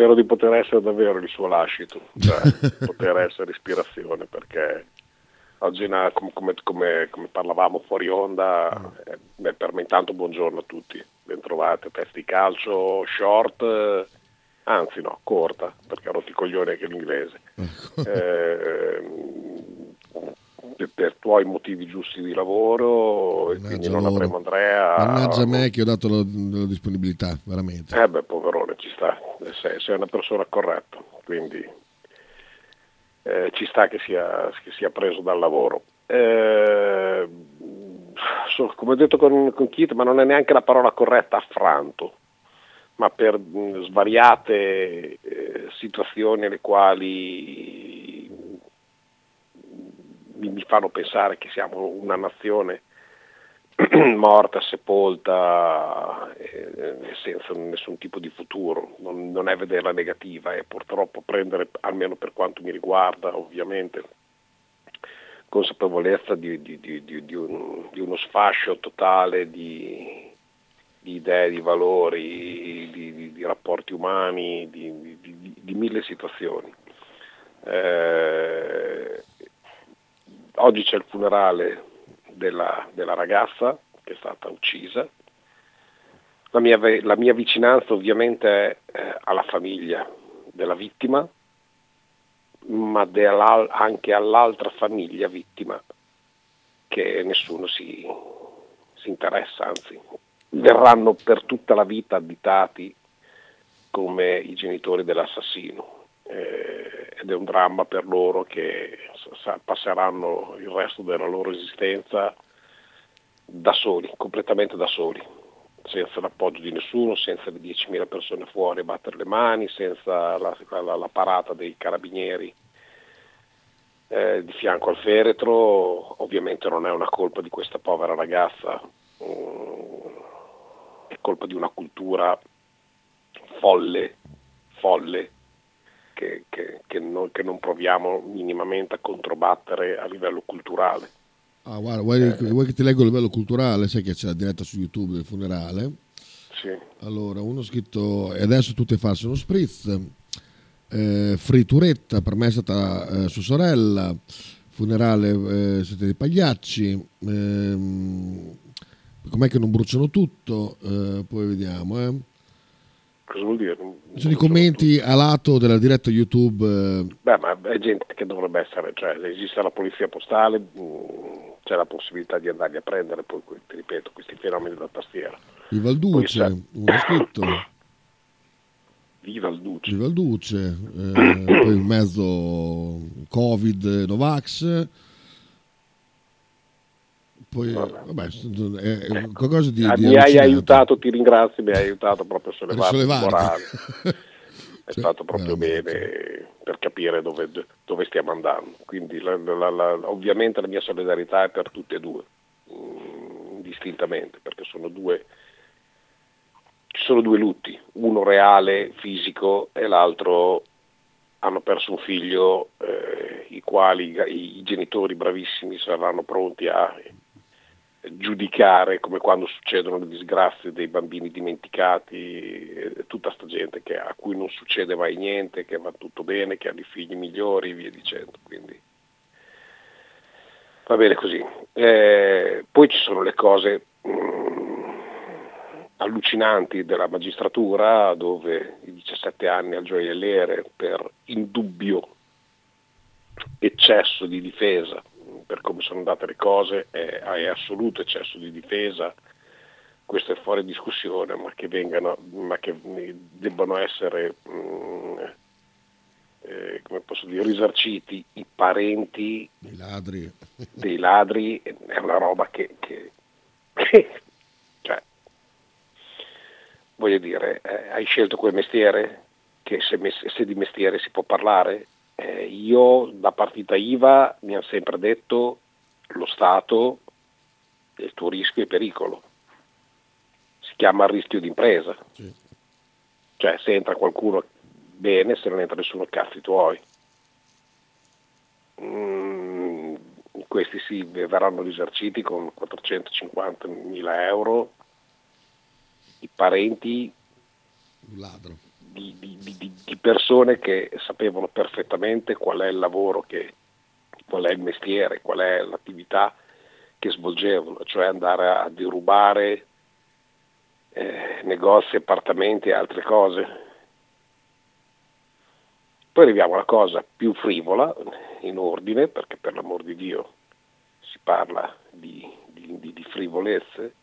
Spero di poter essere davvero il suo lascito, cioè poter essere ispirazione perché oggi una- com- come, come- come parlavamo fuori onda, eh, per me intanto buongiorno a tutti, bentrovati a testi di calcio, short, eh, anzi no, corta, perché i coglioni anche l'inglese. Eh, per, tuoi motivi giusti di lavoro, e quindi Mannaggia non loro. avremo Andrea. Mannaggia me che ho dato la, la disponibilità, veramente. Eh beh, poverone, ci sta, sei, sei una persona corretta, quindi eh, ci sta che sia, che sia preso dal lavoro. Eh, so- come ho detto con, con Kit, ma non è neanche la parola corretta, affranto, ma per mh, svariate eh, situazioni alle quali mi, fanno pensare che siamo una nazione morta, sepolta, eh, senza nessun tipo di futuro. Non, non è vederla negativa, è purtroppo prendere, almeno per quanto mi riguarda, ovviamente, consapevolezza di, di- di- un- di uno sfascio totale di, idee, di valori, di, rapporti umani, di mille situazioni. Eh, oggi c'è il funerale della, della ragazza che è stata uccisa. La mia, la mia vicinanza ovviamente è eh, alla famiglia della vittima, ma anche all'altra famiglia vittima che nessuno si, si interessa, anzi verranno per tutta la vita additati come i genitori dell'assassino eh, ed è un dramma per loro che sa- passeranno il resto della loro esistenza da soli, completamente da soli, senza l'appoggio di nessuno, senza le 10.000 persone fuori a battere le mani, senza la, la- la parata dei carabinieri eh, di fianco al feretro. Ovviamente non è una colpa di questa povera ragazza, mm, è colpa di una cultura folle, folle, che, che- che non, che non proviamo minimamente a controbattere a livello culturale. Ah, guarda, vuoi, vuoi che ti leggo a livello culturale? Sai che c'è la diretta su YouTube del funerale? Sì. Allora, uno ha scritto, e adesso tutto è falso, uno spritz, eh, frituretta, per me è stata eh, sua sorella, funerale eh, siete dei pagliacci, ehm, com'è che non bruciano tutto? Eh, poi vediamo, eh. Cosa vuol dire? Ci sono i commenti a lato della diretta YouTube, eh, Beh, ma è gente che dovrebbe essere, cioè esiste la polizia postale, mh, c'è la possibilità di andarli a prendere, poi ti ripeto, questi fenomeni della tastiera. il Valduce, Poi uno ha scritto. Viva il Duce. di Valduce, eh, poi in mezzo Covid, Novax, poi vabbè, è, è qualcosa di, Ah, di mi hai aiutato, ti ringrazio, mi hai aiutato proprio a sollevare il morale. È Sì, stato proprio veramente. bene per capire dove, dove stiamo andando. Quindi la- la- la- ovviamente la mia solidarietà è per tutte e due, mm, indistintamente, perché sono due, ci sono due lutti, uno reale, fisico, e l'altro hanno perso un figlio, eh, i quali i, i genitori bravissimi saranno pronti a giudicare come quando succedono le disgrazie dei bambini dimenticati, tutta sta gente che- a cui non succede mai niente, che va tutto bene, che ha dei figli migliori, via dicendo. Quindi va bene così. Eh, poi ci sono le cose mm, allucinanti della magistratura dove i 17 anni al gioielliere per indubbio eccesso di difesa per come sono andate le cose è, è assoluto eccesso di difesa. Questo è fuori discussione ma che vengano ma che debbano essere mm, eh, come posso dire risarciti i parenti I ladri. dei ladri è una roba che, che- cioè, voglio dire, eh, hai scelto quel mestiere? Che se, se di mestiere si può parlare eh, io da partita IVA mi hanno sempre detto lo Stato è il tuo rischio e pericolo. Si chiama rischio d'impresa. Sì. Cioè se entra qualcuno bene, se non entra nessuno cazzi tuoi. Mm, questi sì, verranno risarciti con 450 mila euro. I parenti di, di, di, di, persone che sapevano perfettamente qual è il lavoro, che, qual è il mestiere, qual è l'attività che svolgevano, cioè andare a derubare eh, negozi, appartamenti e altre cose. Poi arriviamo alla cosa più frivola, in ordine, perché per l'amor di Dio si parla di, di, di frivolezze,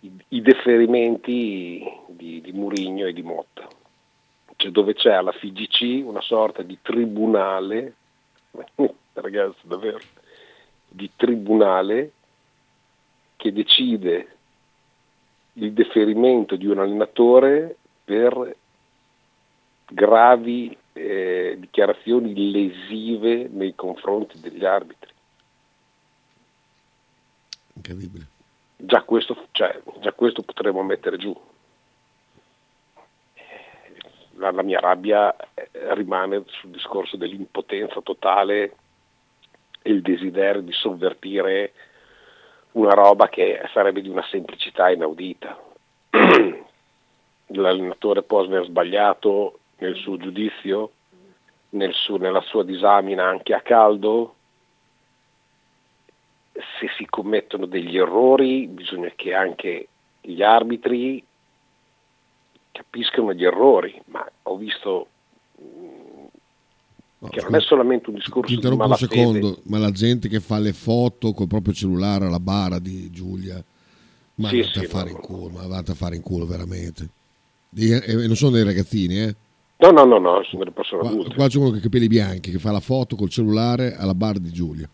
i, i deferimenti di, di Murigno e di Motta, cioè dove c'è alla FIGC una sorta di tribunale, ragazzi davvero, di tribunale che decide il deferimento di un allenatore per gravi eh, dichiarazioni lesive nei confronti degli arbitri. Incredibile. Già questo, cioè, già questo potremmo mettere giù. La, la mia rabbia eh, rimane sul discorso dell'impotenza totale e il desiderio di sovvertire una roba che sarebbe di una semplicità inaudita. L'allenatore può aver sbagliato nel suo giudizio, nel suo, nella sua disamina anche a caldo. Se si commettono degli errori bisogna che anche gli arbitri capiscano gli errori, ma ho visto No, che non è solamente un discorso ti di un secondo, ma la gente che fa le foto col proprio cellulare alla bara di Giulia, ma sì, andate sì, a fare no, in culo, ma andate a fare in culo veramente. E, e non sono dei ragazzini, eh? No, no, no, no, sono delle persone qua, adulte. Qua c'è uno con i capelli bianchi che fa la foto col cellulare alla bar di Giulia.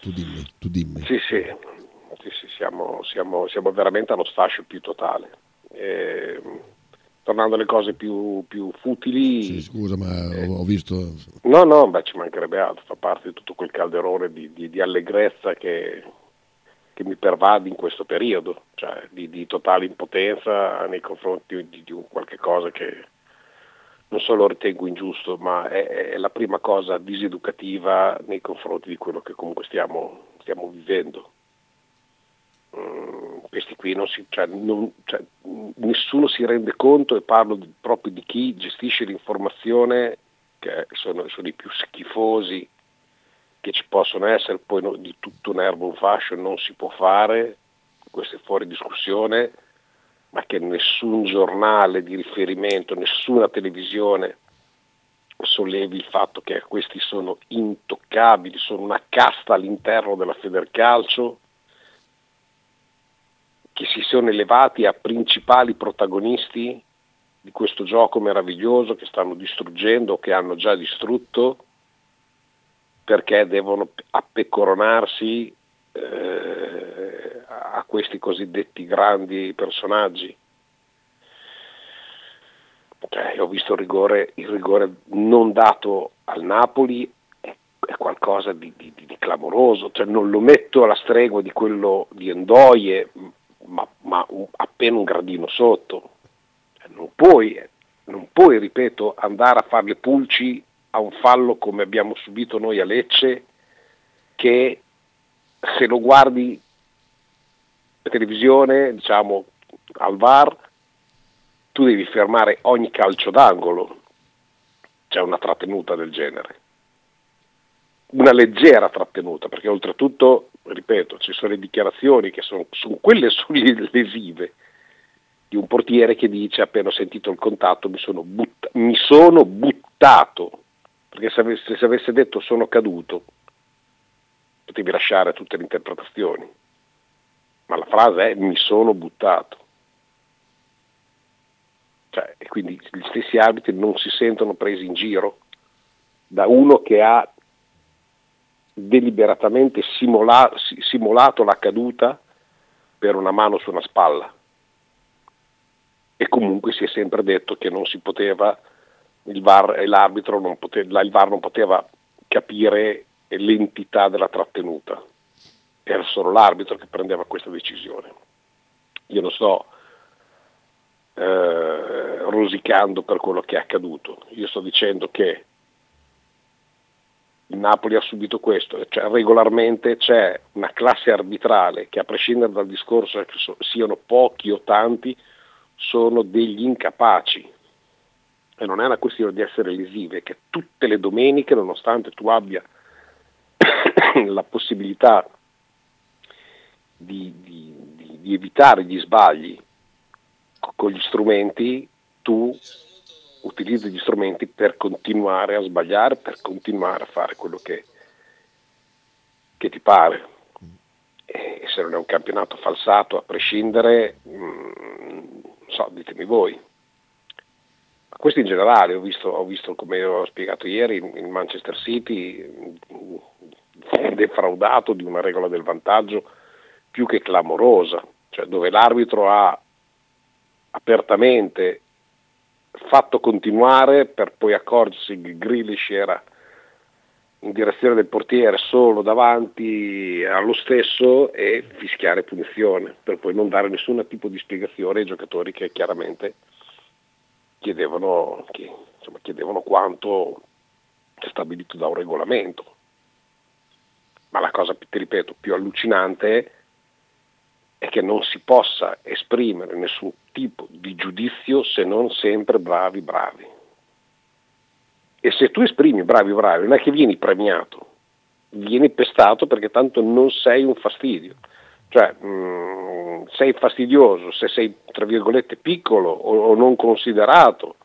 Tu dimmi, tu dimmi. Sì, sì, sì, sì siamo, siamo, siamo, veramente allo sfascio più totale. E tornando alle cose più, più futili. Sì, scusa, ma eh, ho, visto. No, no, beh, ci mancherebbe altro, fa parte di tutto quel calderone di, di, di allegrezza che, che, mi pervade in questo periodo, cioè di, di totale impotenza nei confronti di, di qualche cosa che non solo ritengo ingiusto, ma è, è, la prima cosa diseducativa nei confronti di quello che comunque stiamo, stiamo vivendo. Mm, questi qui non si, cioè, non, cioè, nessuno si rende conto e parlo di, proprio di chi gestisce l'informazione che sono, sono, i più schifosi che ci possono essere, poi no, di tutto un erbo un fascio non si può fare, questo è fuori discussione, ma che nessun giornale di riferimento, nessuna televisione sollevi il fatto che questi sono intoccabili, sono una casta all'interno della Federcalcio che si sono elevati a principali protagonisti di questo gioco meraviglioso che stanno distruggendo, che hanno già distrutto, perché devono appecoronarsi eh, a questi cosiddetti grandi personaggi. Cioè, ho visto il rigore, il rigore non dato al Napoli è, è qualcosa di, di, di clamoroso, cioè, non lo metto alla stregua di quello di Endoie, ma, ma appena un gradino sotto. Cioè, non puoi, non puoi, ripeto, andare a fare le pulci a un fallo come abbiamo subito noi a Lecce, che se lo guardi in televisione, diciamo al VAR, tu devi fermare ogni calcio d'angolo. C'è una trattenuta del genere. Una leggera trattenuta, perché oltretutto ripeto, ci sono le dichiarazioni che sono, sono quelle sulle lesive di un portiere che dice appena ho sentito il contatto mi sono, butta- mi sono buttato, perché se avesse, se avesse detto sono caduto potevi lasciare tutte le interpretazioni, ma la frase è mi sono buttato. Cioè, e quindi gli stessi arbitri non si sentono presi in giro da uno che ha deliberatamente simula- simulato la caduta per una mano su una spalla. E comunque si è sempre detto che non si poteva il VAR e l'arbitro non poteva, il VAR non poteva capire l'entità della trattenuta, era solo l'arbitro che prendeva questa decisione. Io non sto eh, rosicando per quello che è accaduto, io sto dicendo che Napoli ha subito questo, cioè regolarmente c'è una classe arbitrale che a prescindere dal discorso che siano pochi o tanti, sono degli incapaci. E non è una questione di essere lesive, che tutte le domeniche, nonostante tu abbia la possibilità di, di, di, di evitare gli sbagli con gli strumenti, tu utilizzi gli strumenti per continuare a sbagliare, per continuare a fare quello che, che ti pare. E se non è un campionato falsato, a prescindere, mh, mm, so, ditemi voi. Ma questo in generale, ho visto, ho visto come ho spiegato ieri, il Manchester City è defraudato di una regola del vantaggio più che clamorosa, cioè dove l'arbitro ha apertamente fatto continuare per poi accorgersi che Grealish era in direzione del portiere solo davanti allo stesso e fischiare punizione per poi non dare nessun tipo di spiegazione ai giocatori che chiaramente chiedevano, che, insomma, chiedevano quanto stabilito da un regolamento. Ma la cosa, ti ripeto, più allucinante è che non si possa esprimere nessun tipo di giudizio se non sempre bravi bravi. E se tu esprimi bravi bravi non è che vieni premiato, vieni pestato perché tanto non sei un fastidio. Cioè, mh, mm, sei fastidioso se sei, tra virgolette, piccolo o, o, non considerato,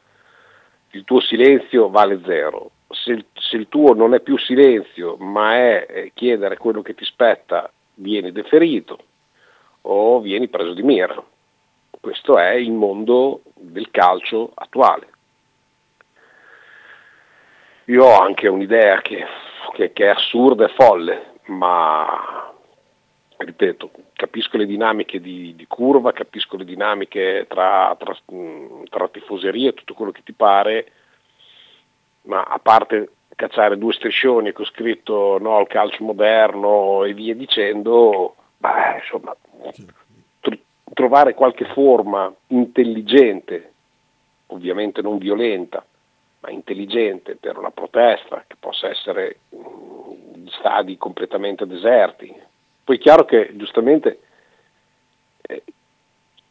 il tuo silenzio vale zero. Se, se il tuo non è più silenzio, ma è chiedere quello che ti spetta, vieni deferito o vieni preso di mira. Questo è il mondo del calcio attuale. Io ho anche un'idea che, che, che è assurda e folle, ma ripeto, capisco le dinamiche di, di curva, capisco le dinamiche tra, tra, tra tifoserie e tutto quello che ti pare, ma a parte cacciare due striscioni con scritto no al calcio moderno e via dicendo, beh, insomma, trovare qualche forma intelligente, ovviamente non violenta, ma intelligente per una protesta che possa essere in stadi completamente deserti. Poi è chiaro che giustamente eh,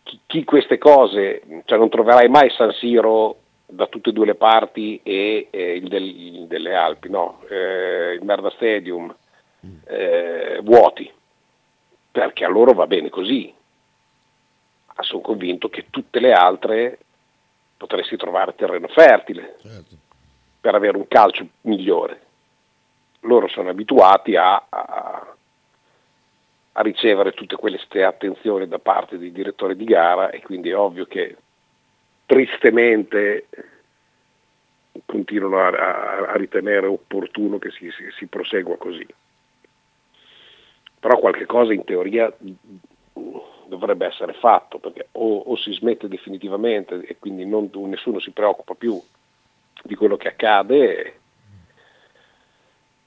chi, chi, queste cose, cioè non troverai mai San Siro da tutte e due le parti e eh, il, del, il, delle Alpi, no, eh, il Merda Stadium eh, vuoti perché a loro va bene così. Sono convinto che tutte le altre potresti trovare terreno fertile certo. per avere un calcio migliore. Loro sono abituati a, a, a ricevere tutte queste attenzioni da parte dei direttori di gara e quindi è ovvio che tristemente continuano a, a ritenere opportuno che si, si, si prosegua così però qualche cosa in teoria dovrebbe essere fatto perché o, o si smette definitivamente e quindi non, nessuno si preoccupa più di quello che accade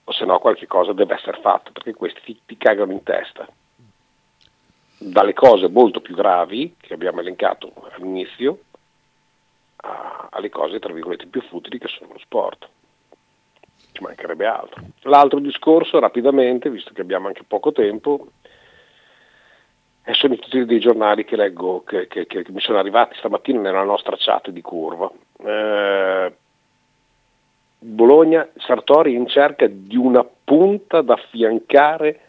o se no qualche cosa deve essere fatto perché questi ti, ti cagano in testa dalle cose molto più gravi che abbiamo elencato all'inizio a, alle cose tra virgolette più futili che sono lo sport ci mancherebbe altro. L'altro discorso, rapidamente, visto che abbiamo anche poco tempo, sono i titoli dei giornali che leggo, che, che, che, mi sono arrivati stamattina nella nostra chat di curva. Eh, Bologna, Sartori in cerca di una punta da affiancare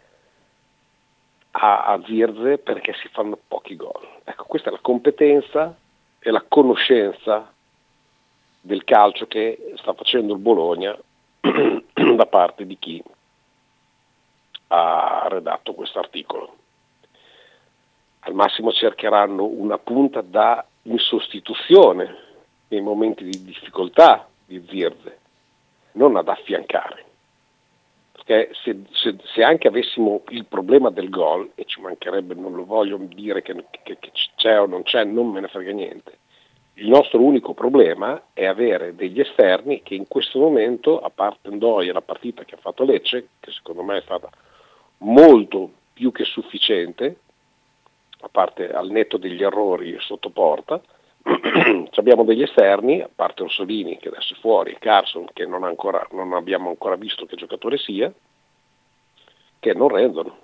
a, a Zirze perché si fanno pochi gol. Ecco, questa è la competenza e la conoscenza del calcio che sta facendo il Bologna da parte di chi ha redatto questo articolo. Al massimo cercheranno una punta da in sostituzione nei momenti di difficoltà di Zirze, non ad affiancare. Perché se, se, se, anche avessimo il problema del gol, e ci mancherebbe, non lo voglio dire che, che, che c'è o non c'è, non me ne frega niente, Il nostro unico problema è avere degli esterni che in questo momento, a parte Ndoia, la partita che ha fatto Lecce, che secondo me è stata molto più che sufficiente, a parte al netto degli errori sotto porta, abbiamo degli esterni, a parte Orsolini che adesso è fuori, Carson che non, ancora, non abbiamo ancora visto che giocatore sia, che non rendono.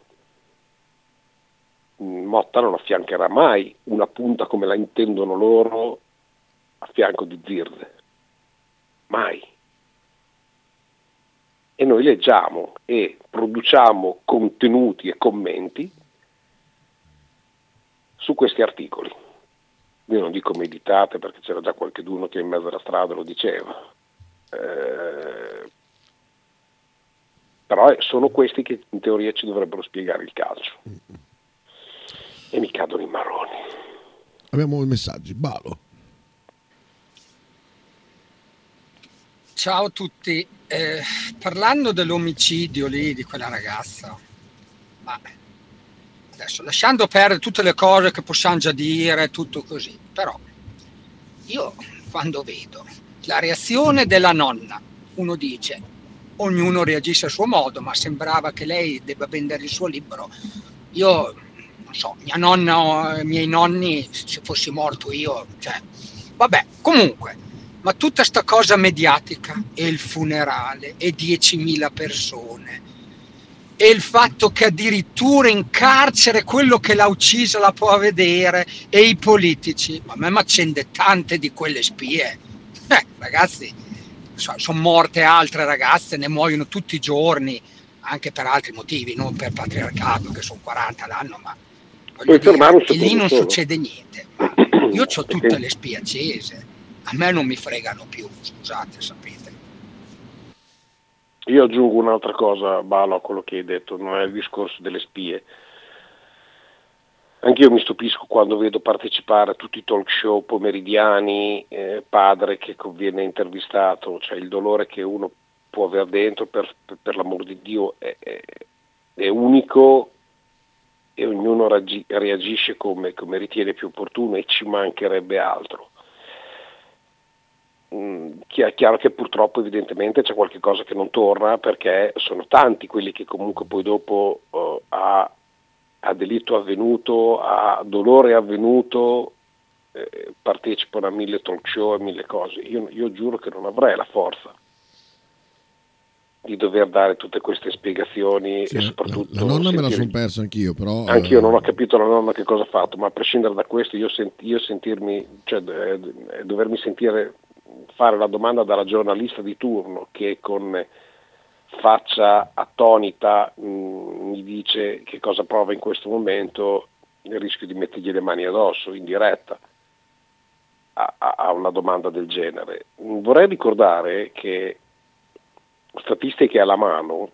Motta non affiancherà mai una punta come la intendono loro a fianco di Zirze. Mai. E noi leggiamo e produciamo contenuti e commenti su questi articoli. Io non dico meditate perché c'era già qualcuno che in mezzo alla strada lo diceva. Eh, però sono questi che in teoria ci dovrebbero spiegare il calcio. E mi cadono i marroni. Abbiamo i messaggi. Balo. Ciao a tutti, eh, parlando dell'omicidio lì di quella ragazza, ma adesso lasciando perdere tutte le cose che possiamo già dire, tutto così, però io quando vedo la reazione della nonna, uno dice, ognuno reagisce a suo modo, ma sembrava che lei debba vendere il suo libro. Io non so, mia nonna, i miei nonni, se fossi morto io, cioè, vabbè, comunque ma tutta sta cosa mediatica e il funerale e 10.000 persone e il fatto che addirittura in carcere quello che l'ha uccisa la può vedere e i politici, ma a me mi accende tante di quelle spie. Eh, ragazzi, so, sono morte altre ragazze, ne muoiono tutti i giorni, anche per altri motivi, non per patriarcato, che sono 40 l'anno, ma dire, lì non succede niente. io ho tutte le spie accese a me non mi fregano più, scusate, sapete. Io aggiungo un'altra cosa, Balo, a quello che hai detto, non è il discorso delle spie. Anch'io mi stupisco quando vedo partecipare a tutti i talk show pomeridiani, eh, padre che viene intervistato, cioè il dolore che uno può avere dentro, per, per, per l'amor di Dio, è, è, è unico e ognuno reagisce come, come ritiene più opportuno e ci mancherebbe altro è chiaro che purtroppo evidentemente c'è qualche cosa che non torna perché sono tanti quelli che comunque poi dopo uh, a, a, delitto avvenuto, a dolore avvenuto, eh, partecipano a mille talk show e mille cose. Io, io giuro che non avrei la forza di dover dare tutte queste spiegazioni sì, e soprattutto la, la nonna sentire... me la sono persa anch'io però anch'io eh... non ho capito la nonna che cosa ha fatto ma a prescindere da questo io, sent... io sentirmi cioè eh, dovermi sentire fare la domanda dalla giornalista di turno che con faccia attonita mh, mm, mi dice che cosa prova in questo momento, rischio di mettergli le mani addosso in diretta a, a una domanda del genere. Vorrei ricordare che statistiche alla mano,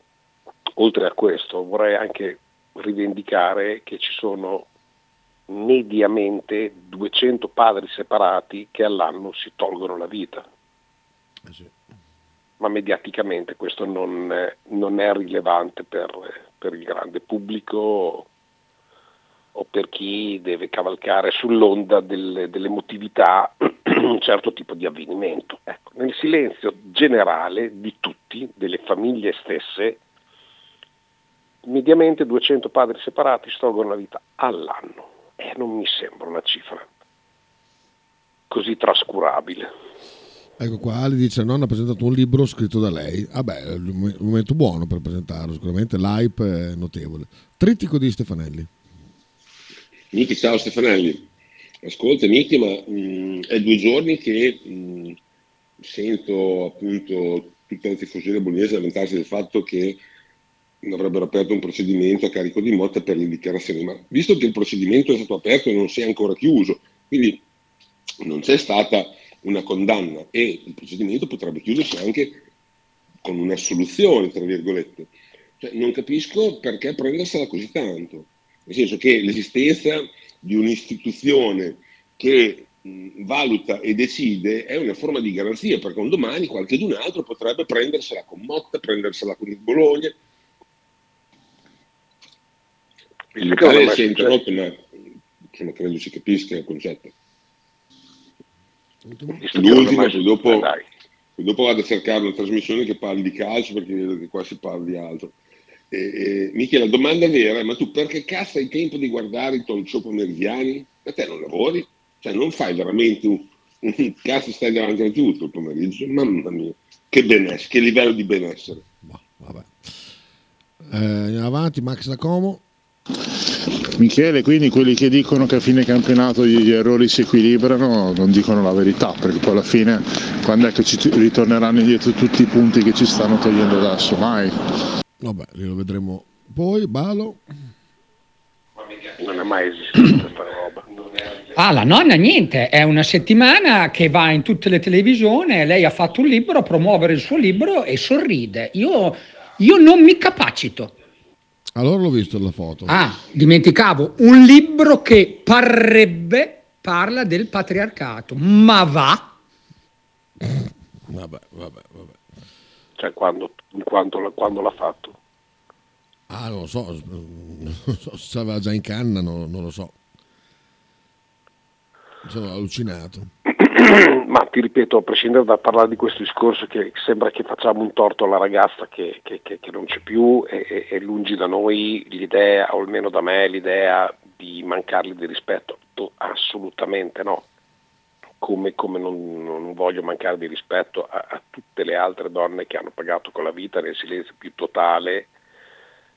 oltre a questo, vorrei anche rivendicare che ci sono mediamente 200 padri separati che all'anno si tolgono la vita. Eh sì. Ma mediaticamente questo non, non è rilevante per, per, il grande pubblico o per chi deve cavalcare sull'onda del, dell'emotività un certo tipo di avvenimento. Ecco, nel silenzio generale di tutti, delle famiglie stesse, mediamente 200 padri separati si tolgono la vita all'anno e non mi sembra una cifra così trascurabile. Ecco qua, Ali dice nonno ha presentato un libro scritto da lei. Vabbè, è un momento buono per presentarlo, sicuramente l'hype è notevole. Trittico di Stefanelli. Miki, ciao Stefanelli. Ascolta Miki, ma mh, mm, è due giorni che mh, mm, sento appunto tutta la tifoseria bolognese lamentarsi del fatto che avrebbero aperto un procedimento a carico di Motta per le dichiarazioni, ma visto che il procedimento è stato aperto e non si è ancora chiuso, quindi non c'è stata una condanna e il procedimento potrebbe chiudersi anche con una soluzione, tra virgolette. Cioè, non capisco perché prendersela così tanto, nel senso che l'esistenza di un'istituzione che valuta e decide è una forma di garanzia, perché un domani qualche altro potrebbe prendersela con Motta, prendersela con il Bologna, il locale si è interrotto, ma insomma, credo si capisca il concetto. L'ultima, poi dopo, eh, dopo vado a cercare una trasmissione che parli di calcio perché vedo che qua si parla di altro. E, e, Michele, la domanda vera è: ma tu perché cazzo hai tempo di guardare i talk show pomeridiani? A te non lavori? Cioè, non fai veramente un, un cazzo, stai davanti a tutto il pomeriggio? Mamma mia, che benessere, che livello di benessere. Boh, vabbè. Eh, andiamo avanti, Max da Como. Michele, quindi quelli che dicono che a fine campionato gli errori si equilibrano non dicono la verità, perché poi alla fine quando è che ci ritorneranno indietro tutti i punti che ci stanno togliendo adesso? Mai. Vabbè, lo vedremo poi. Balo. Non è mai esistita questa roba. Ah, la nonna niente, è una settimana che va in tutte le televisioni, lei ha fatto un libro a promuovere il suo libro e sorride. Io, io non mi capacito. Allora l'ho visto la foto. Ah, dimenticavo, un libro che parrebbe parla del patriarcato, ma va? Vabbè, vabbè, vabbè. Cioè, quando, quando, quando l'ha fatto? Ah, non lo so, non so se aveva già in canna, non, non lo so. Sono allucinato. Ma ti ripeto, a prescindere da parlare di questo discorso, che sembra che facciamo un torto alla ragazza che, che, che, che non c'è più, è, è, lungi da noi l'idea, o almeno da me, l'idea di mancargli di rispetto. Assolutamente no. Come, come non, non, voglio mancare di rispetto a, a tutte le altre donne che hanno pagato con la vita nel silenzio più totale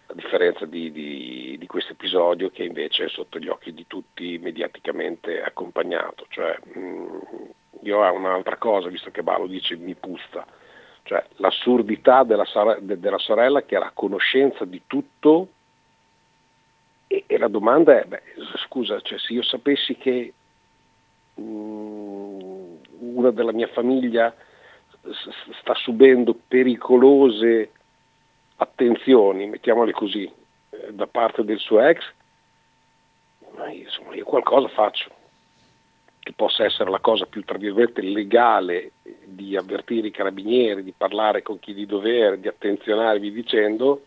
a differenza di, di, di questo episodio che invece è sotto gli occhi di tutti mediaticamente accompagnato. Cioè, mh, mm, io ho un'altra cosa, visto che Balo dice mi pusta, cioè l'assurdità della, della sorella che era a conoscenza di tutto e, e la domanda è, beh, scusa, cioè, se io sapessi che mh, mm, una della mia famiglia sta subendo pericolose attenzioni, mettiamole così, eh, da parte del suo ex, ma io, insomma, io qualcosa faccio, che possa essere la cosa più, tra virgolette, legale di avvertire i carabinieri, di parlare con chi di dovere, di attenzionarvi dicendo,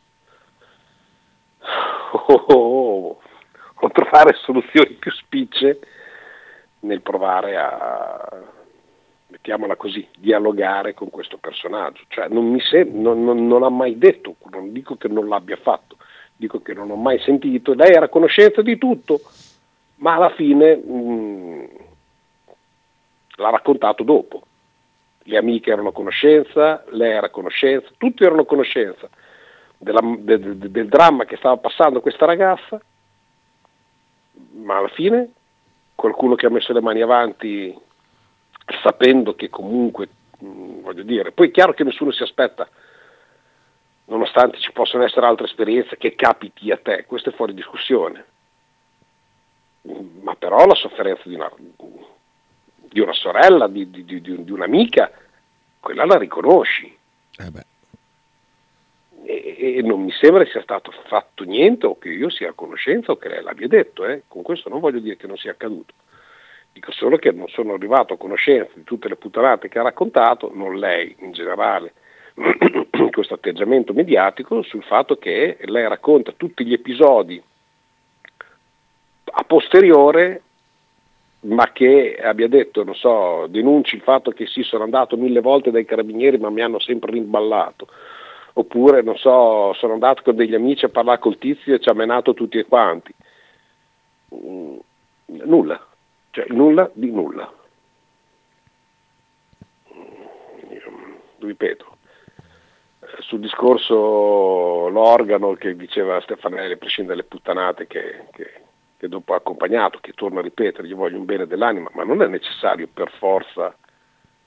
oh, oh, oh, o trovare soluzioni più spicce nel provare a mettiamola così, dialogare con questo personaggio. Cioè, non, sem- non, non, non, ha mai detto, non dico che non l'abbia fatto, dico che non ho mai sentito, lei era a conoscenza di tutto, ma alla fine mh, mm, l'ha raccontato dopo. Le amiche erano a conoscenza, lei era a conoscenza, tutti erano a conoscenza della, de, de, del dramma che stava passando questa ragazza, ma alla fine qualcuno che ha messo le mani avanti sapendo che comunque, mh, mm, voglio dire, poi è chiaro che nessuno si aspetta, nonostante ci possano essere altre esperienze, che capiti a te, questo è fuori discussione, ma però la sofferenza di una, di una sorella, di, di, di, di, un'amica, quella la riconosci. Eh e, e, non mi sembra sia stato fatto niente o che io sia a conoscenza o che lei l'abbia detto, eh. con questo non voglio dire che non sia accaduto. Dico solo che non sono arrivato a conoscenza di tutte le puttanate che ha raccontato, non lei in generale, questo atteggiamento mediatico sul fatto che lei racconta tutti gli episodi a posteriore ma che abbia detto, non so, denunci il fatto che sì, sono andato mille volte dai carabinieri ma mi hanno sempre rimballato, oppure, non so, sono andato con degli amici a parlare col tizio e ci ha menato tutti e quanti. Mm, nulla, cioè nulla di nulla. Ripeto, sul discorso l'organo che diceva Stefanelli, a prescindere dalle puttanate che, che, che, dopo ha accompagnato, che torno a ripetere, gli voglio un bene dell'anima, ma non è necessario per forza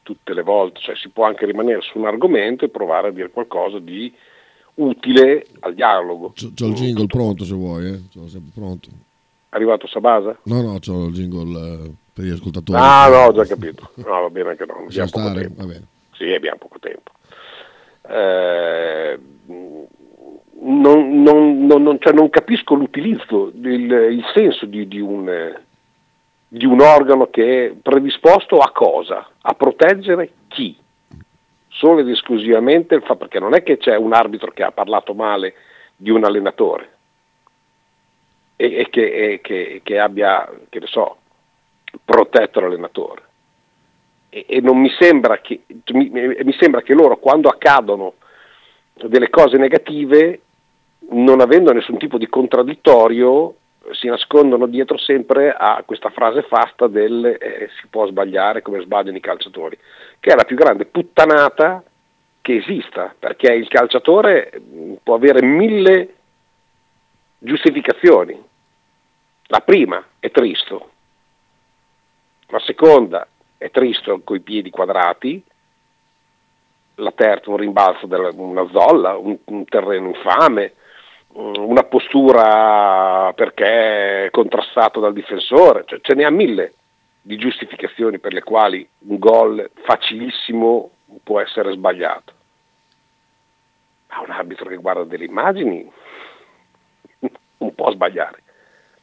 tutte le volte, cioè si può anche rimanere su un argomento e provare a dire qualcosa di utile al dialogo. C'ho, c'ho il jingle pronto se vuoi, eh? c'ho sempre pronto arrivato Sabasa? No, no, c'ho il jingle eh, per gli ascoltatori. Ah, no, ho già capito. No, va bene anche no. Abbiamo poco stare? tempo. Va bene. Sì, abbiamo poco tempo. Eh, non, non, non, cioè non, capisco l'utilizzo, il, il senso di, di, un, di, un, organo che è predisposto a cosa? A proteggere chi? Solo ed esclusivamente, perché non è che c'è un arbitro che ha parlato male di un allenatore, e, e, che, e che, che, abbia, che ne so, protetto l'allenatore. e, e non mi sembra, che, mi, mi sembra che loro quando accadono delle cose negative, non avendo nessun tipo di contraddittorio, si nascondono dietro sempre a questa frase fasta del eh, si può sbagliare come sbagliano i calciatori, che è la più grande puttanata che esista, perché il calciatore può avere mille giustificazioni. La prima è tristo, la seconda è tristo coi piedi quadrati, la terza un rimbalzo della, una zolla, un, un terreno infame, una postura perché è contrastato dal difensore, cioè, ce ne ha mille di giustificazioni per le quali un gol facilissimo può essere sbagliato. Ma un arbitro che guarda delle immagini non può sbagliare,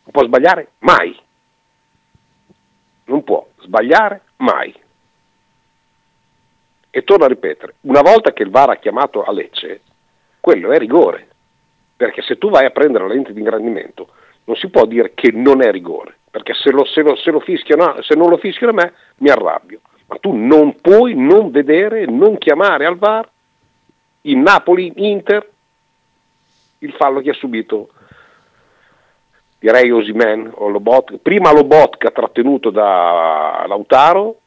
non può sbagliare mai, non può sbagliare mai. E torno a ripetere, una volta che il VAR ha chiamato a Lecce, quello è rigore perché se tu vai a prendere la lente di ingrandimento non si può dire che non è rigore, perché se, lo, se, lo, se, lo fischiano, se non lo fischiano a me mi arrabbio, ma tu non puoi non vedere, non chiamare al VAR in Napoli-Inter il fallo che ha subito direi Osimen o Lobot, prima Lobotka trattenuto da Lautaro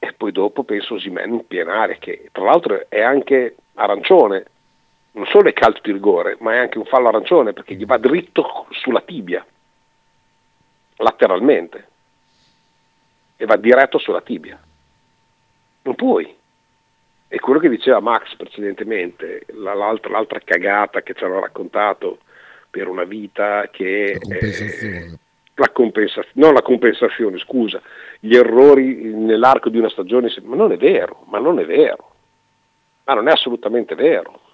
e poi dopo penso Osimen in piena area che tra l'altro è anche arancione non solo è calcio di rigore, ma è anche un fallo arancione perché gli va dritto sulla tibia, lateralmente, e va diretto sulla tibia. Non puoi. E quello che diceva Max precedentemente, l'altra, l'altra cagata che ci hanno raccontato per una vita che... La compensazione. la compensazione, non la compensazione, scusa, gli errori nell'arco di una stagione, ma non è vero, ma non è vero, ma non è assolutamente vero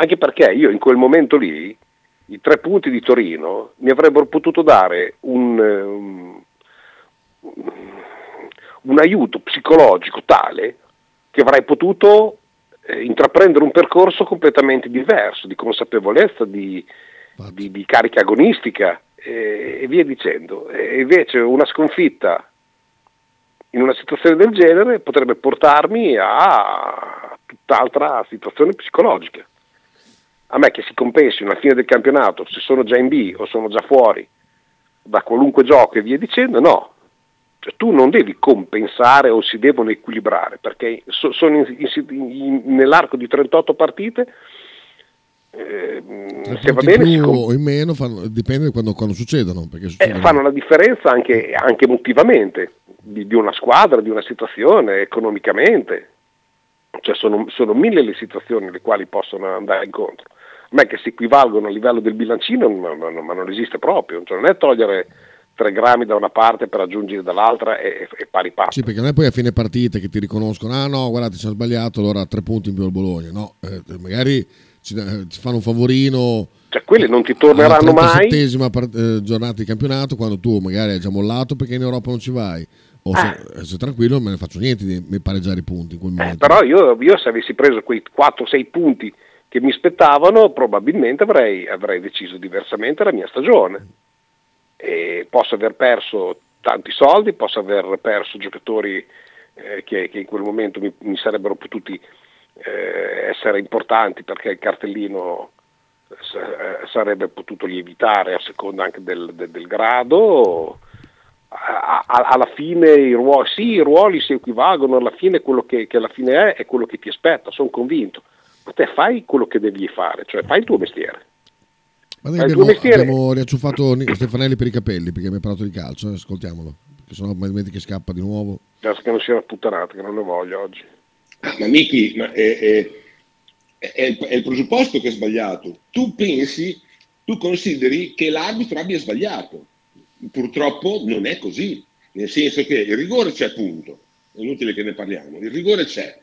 anche perché io in quel momento lì i tre punti di Torino mi avrebbero potuto dare un, um, un aiuto psicologico tale che avrei potuto eh, intraprendere un percorso completamente diverso, di consapevolezza, di, di, di carica agonistica e, e via dicendo. E invece una sconfitta in una situazione del genere potrebbe portarmi a tutt'altra situazione psicologica a me che si compensino alla fine del campionato, se sono già in B o sono già fuori da qualunque gioco e via dicendo, no. Cioè, tu non devi compensare o si devono equilibrare, perché so, sono in, in, in, nell'arco di 38 partite, eh, se va bene più o in meno fanno, dipende da quando, quando succedono, eh, fanno la differenza anche, anche emotivamente di, di, una squadra, di una situazione, economicamente. Cioè sono, sono mille le situazioni alle quali possono andare incontro ma che si equivalgono a livello del bilancino, ma, ma, ma non esiste proprio, cioè non è togliere 3 grammi da una parte per aggiungere dall'altra e, e pari pari. Sì, perché non è poi a fine partita che ti riconoscono, ah no, guardate, ci hanno sbagliato, allora tre punti in più al Bologna, no, eh, magari ci, eh, ci, fanno un favorino. Cioè, quelli non ti torneranno mai. La part- eh, giornata di campionato, quando tu magari hai già mollato perché in Europa non ci vai. O se, eh. se tranquillo me ne faccio niente di pareggiare i punti in quel eh, momento. però io, io se avessi preso quei 4-6 punti che mi spettavano, probabilmente avrei, avrei deciso diversamente la mia stagione. E posso aver perso tanti soldi, posso aver perso giocatori eh, che, che, in quel momento mi, mi sarebbero potuti eh, essere importanti perché il cartellino eh, sarebbe potuto lievitare a seconda anche del, del, del grado. A, a, alla fine i ruoli, sì, i ruoli si equivalgono, alla fine quello che, che alla fine è è quello che ti aspetta, sono convinto te fai quello che devi fare, cioè fai il tuo mestiere. Ma noi abbiamo, abbiamo riacciuffato Stefanelli per i capelli perché mi hai parlato di calcio, eh? ascoltiamolo, perché sennò mai che scappa di nuovo. Penso che non sia una puttanata, che non ne voglio oggi. Ma Miki, ma è, è, è, è, il presupposto che è sbagliato. Tu pensi, tu consideri che l'arbitro abbia sbagliato. Purtroppo non è così, nel senso che il rigore c'è appunto, è inutile che ne parliamo, il rigore c'è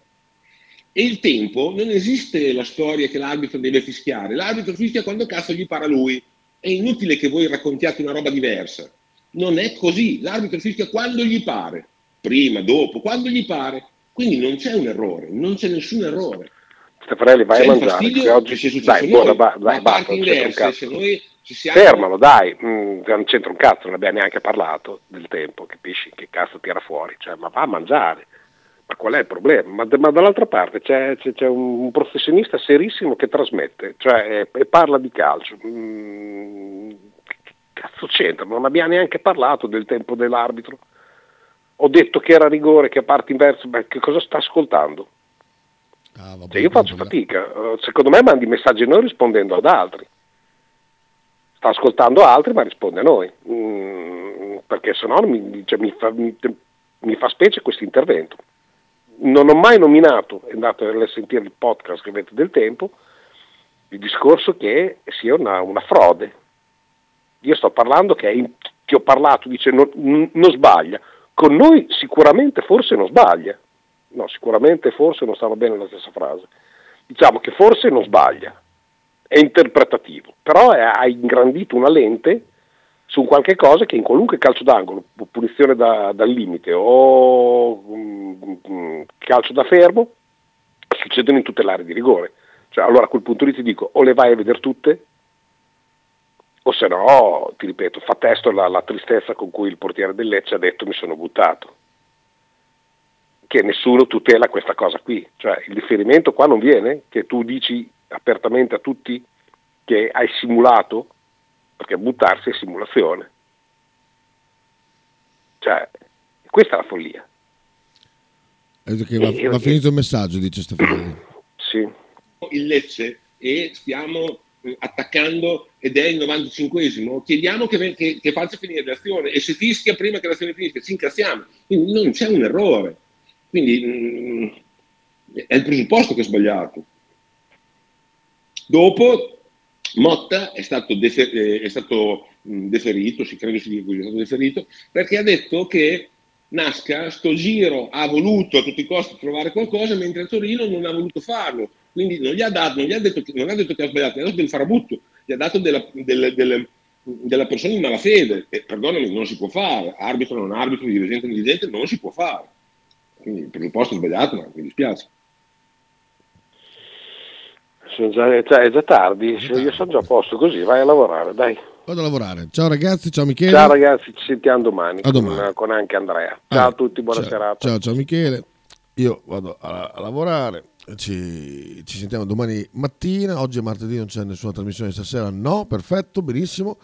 e il tempo non esiste la storia che l'arbitro deve fischiare, l'arbitro fischia quando cazzo gli para lui. È inutile che voi raccontiate una roba diversa. Non è così, l'arbitro fischia quando gli pare, prima, dopo, quando gli pare. Quindi non c'è un errore, non c'è nessun errore. Stefanelli, vai c'è a mangiare, che oggi si è successo dai, buona, ba- dai, basta, inverse, se noi ci siamo... Fermalo, dai, mm, non c'entra un cazzo, non abbiamo neanche parlato del tempo, capisci? Che cazzo tira fuori, cioè, ma va a mangiare Ma qual è il problema? Ma, ma dall'altra parte c'è, c'è, c'è, un professionista serissimo che trasmette, cioè e, parla di calcio. Mm, che cazzo c'entra? Non abbiamo neanche parlato del tempo dell'arbitro. Ho detto che era rigore, che a parte inverso, ma che cosa sta ascoltando? Ah, vabbè, cioè io faccio fatica, secondo me mandi messaggi a noi rispondendo ad altri. Sta ascoltando altri ma risponde a noi, mm, perché se no mi, cioè, mi, fa, mi, mi fa specie questo intervento. Non ho mai nominato, andate a sentire il podcast che avete del tempo, il discorso che sia una, una frode. Io sto parlando che, in, che ho parlato, dice non, non sbaglia, con noi sicuramente forse non sbaglia, no, sicuramente forse non stava bene la stessa frase, diciamo che forse non sbaglia, è interpretativo, però è, ha ingrandito una lente su qualche cosa che in qualunque calcio d'angolo, punizione da, dal limite o um, calcio da fermo, succedono in tutte le aree di rigore. Cioè, allora a quel punto lì ti dico o le vai a vedere tutte o se no, ti ripeto, fa testo la, la tristezza con cui il portiere del Lecce ha detto mi sono buttato. Che nessuno tutela questa cosa qui, cioè il riferimento qua non viene, che tu dici apertamente a tutti che hai simulato, perché buttarsi è simulazione. Cioè, questa è la follia. Che va, va finito il messaggio, dice Stefano. Sì. Il Lecce e stiamo attaccando ed è il 95esimo, chiediamo che, che, che, faccia finire l'azione e se fischia prima che l'azione finisca ci incazziamo. Quindi non c'è un errore. Quindi mh, mm, è il presupposto che è sbagliato. Dopo Motta è stato, defer- eh, è stato mm, deferito, si credo sia così, è stato deferito, perché ha detto che Nasca, sto giro, ha voluto a tutti i costi trovare qualcosa, mentre Torino non ha voluto farlo quindi non gli ha, dato, non gli ha, detto, che, non ha detto che ha sbagliato, gli ha dato del farabutto, gli ha dato della, della, della, della persona in malafede, e perdonami, non si può fare, arbitro, non arbitro, dirigente, dirigente, non si può fare. Quindi il presupposto è sbagliato, ma mi dispiace. Già, cioè, è già tardi, io sono già a posto così, vai a lavorare, dai. Vado a lavorare. Ciao ragazzi, ciao Michele. Ciao ragazzi, ci sentiamo domani, domani. Con, con, anche Andrea. Ciao ah, a tutti, buona ciao, serata. Ciao, ciao Michele. Io vado a, a lavorare. Ci, ci, sentiamo domani mattina. Oggi è martedì, non c'è nessuna trasmissione stasera. No, perfetto, benissimo.